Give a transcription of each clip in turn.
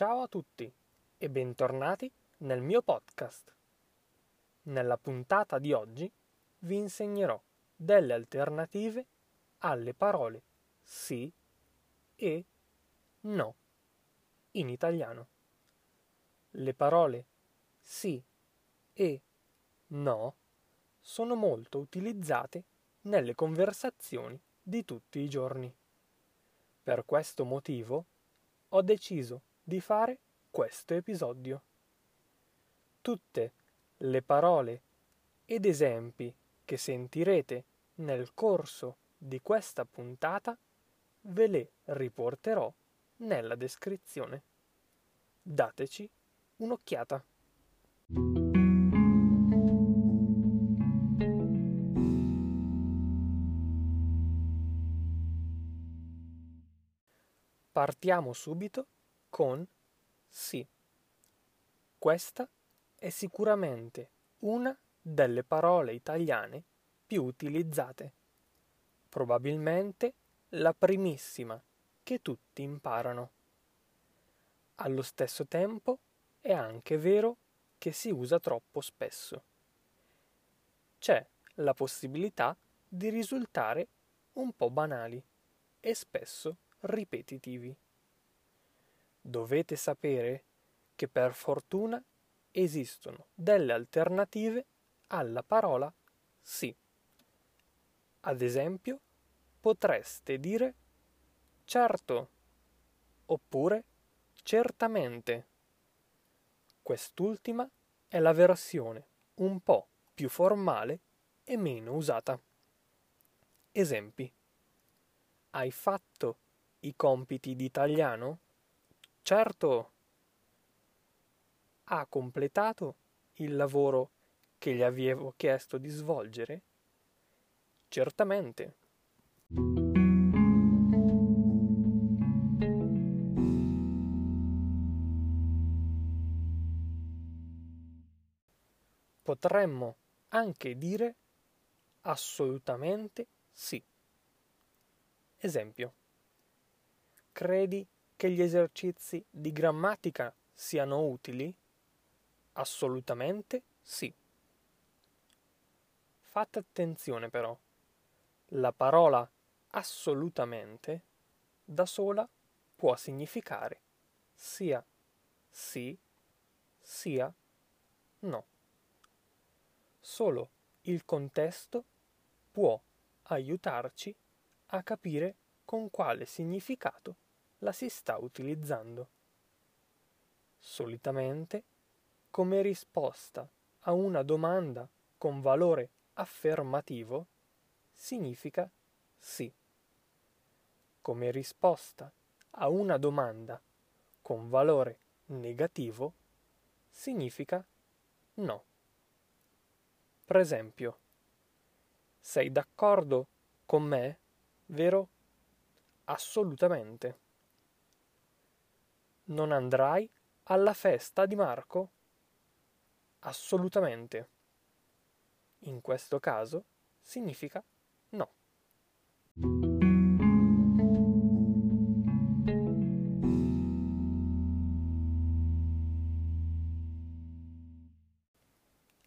Ciao a tutti e bentornati nel mio podcast. Nella puntata di oggi vi insegnerò delle alternative alle parole sì e no in italiano. Le parole sì e no sono molto utilizzate nelle conversazioni di tutti i giorni. Per questo motivo ho deciso di fare questo episodio. Tutte le parole ed esempi che sentirete nel corso di questa puntata ve le riporterò nella descrizione. Dateci un'occhiata. Partiamo subito con sì. Questa è sicuramente una delle parole italiane più utilizzate. Probabilmente la primissima che tutti imparano. Allo stesso tempo è anche vero che si usa troppo spesso. C'è la possibilità di risultare un po' banali e spesso ripetitivi. Dovete sapere che per fortuna esistono delle alternative alla parola sì. Ad esempio, potreste dire certo oppure certamente. Quest'ultima è la versione un po' più formale e meno usata. Esempi. Hai fatto i compiti di italiano? Certo. Ha completato il lavoro che gli avevo chiesto di svolgere? Certamente. Potremmo anche dire assolutamente sì. Esempio. Credi che gli esercizi di grammatica siano utili? Assolutamente sì. Fate attenzione però. La parola assolutamente da sola può significare sia sì sia no. Solo il contesto può aiutarci a capire con quale significato la si sta utilizzando. Solitamente, come risposta a una domanda con valore affermativo, significa sì. Come risposta a una domanda con valore negativo, significa no. Per esempio, sei d'accordo con me, vero? Assolutamente. Non andrai alla festa di Marco? Assolutamente. In questo caso significa no.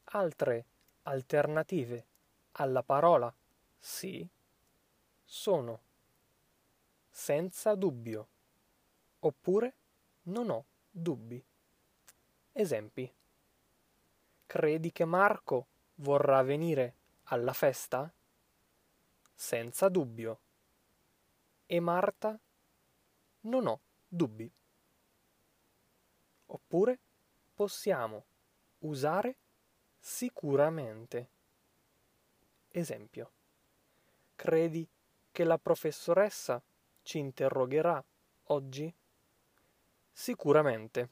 Altre alternative alla parola sì sono senza dubbio oppure non ho dubbi. Esempi. Credi che Marco vorrà venire alla festa? Senza dubbio. E Marta? Non ho dubbi. Oppure possiamo usare sicuramente. Esempio. Credi che la professoressa ci interrogherà oggi? Sicuramente.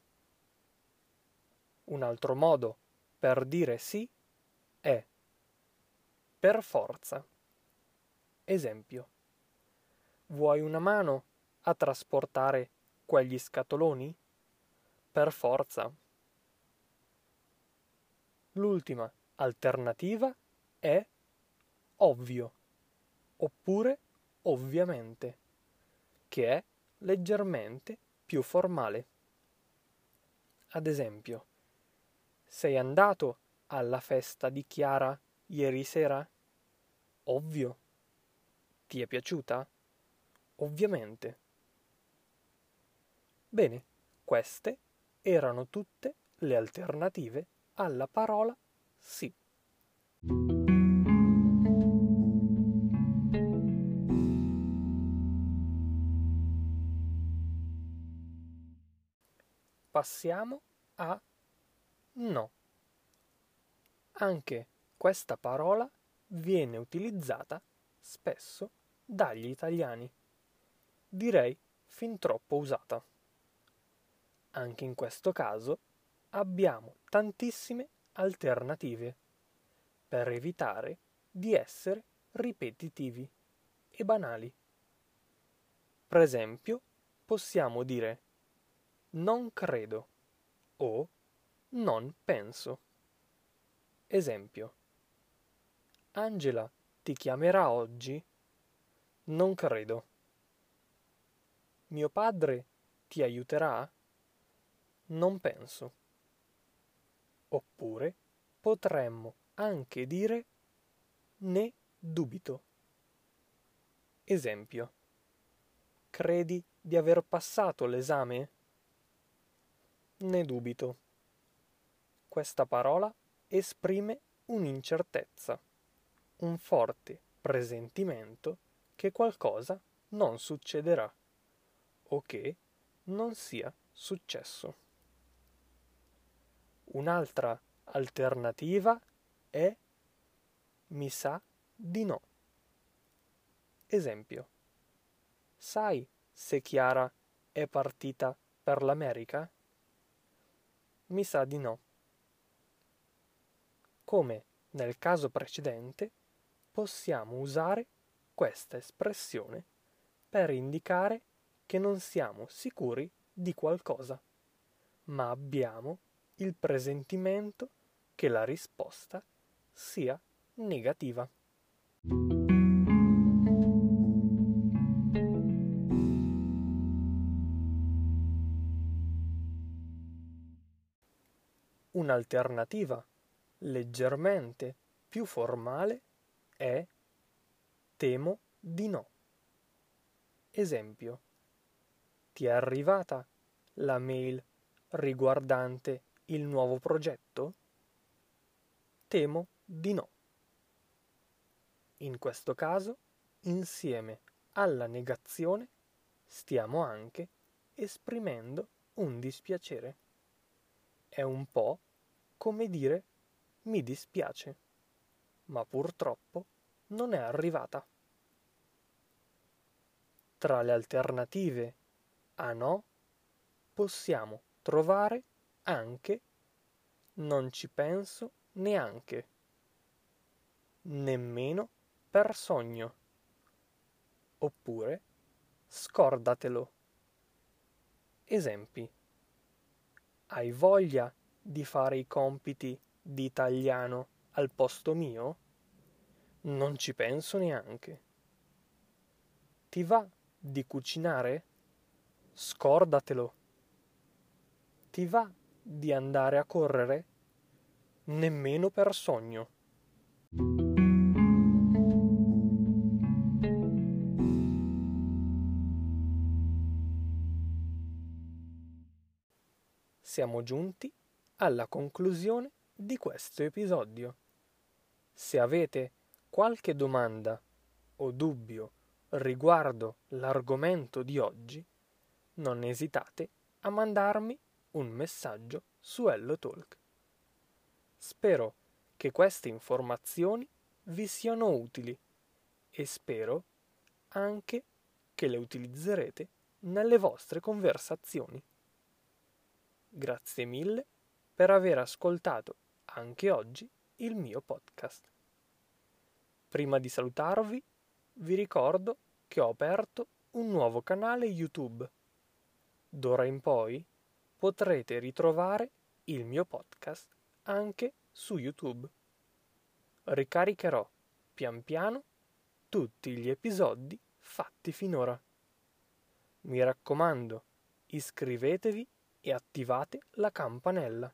Un altro modo per dire sì è per forza. Esempio. Vuoi una mano a trasportare quegli scatoloni? Per forza. L'ultima alternativa è ovvio oppure ovviamente, che è leggermente più formale. Ad esempio, sei andato alla festa di Chiara ieri sera? Ovvio. Ti è piaciuta? Ovviamente. Bene, queste erano tutte le alternative alla parola sì. Passiamo a no. Anche questa parola viene utilizzata spesso dagli italiani. Direi fin troppo usata. Anche in questo caso abbiamo tantissime alternative per evitare di essere ripetitivi e banali. Per esempio, possiamo dire non credo o non penso. Esempio. Angela ti chiamerà oggi? Non credo. Mio padre ti aiuterà? Non penso. Oppure potremmo anche dire ne dubito. Esempio. Credi di aver passato l'esame? Ne dubito. Questa parola esprime un'incertezza, un forte presentimento che qualcosa non succederà o che non sia successo. Un'altra alternativa è mi sa di no. Esempio. Sai se Chiara è partita per l'America? Mi sa di no. Come nel caso precedente, possiamo usare questa espressione per indicare che non siamo sicuri di qualcosa, ma abbiamo il presentimento che la risposta sia negativa. Un'alternativa leggermente più formale è temo di no. Esempio, ti è arrivata la mail riguardante il nuovo progetto? Temo di no. In questo caso, insieme alla negazione, stiamo anche esprimendo un dispiacere. È un po' come dire mi dispiace, ma purtroppo non è arrivata. Tra le alternative a no possiamo trovare anche non ci penso neanche, nemmeno per sogno, oppure scordatelo. Esempi. Hai voglia di fare i compiti di italiano al posto mio? Non ci penso neanche. Ti va di cucinare? Scordatelo. Ti va di andare a correre? Nemmeno per sogno. Siamo giunti alla conclusione di questo episodio. Se avete qualche domanda o dubbio riguardo l'argomento di oggi, non esitate a mandarmi un messaggio su HelloTalk. Spero che queste informazioni vi siano utili e spero anche che le utilizzerete nelle vostre conversazioni. Grazie mille per aver ascoltato anche oggi il mio podcast. Prima di salutarvi, vi ricordo che ho aperto un nuovo canale YouTube. D'ora in poi potrete ritrovare il mio podcast anche su YouTube. Ricaricherò pian piano tutti gli episodi fatti finora. Mi raccomando, iscrivetevi e attivate la campanella,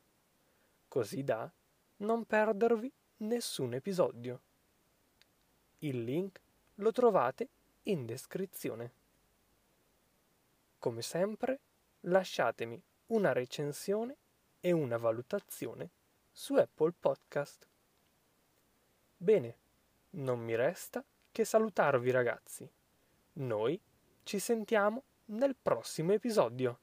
così da non perdervi nessun episodio. Il link lo trovate in descrizione. Come sempre, lasciatemi una recensione e una valutazione su Apple Podcast. Bene, non mi resta che salutarvi ragazzi. Noi ci sentiamo nel prossimo episodio.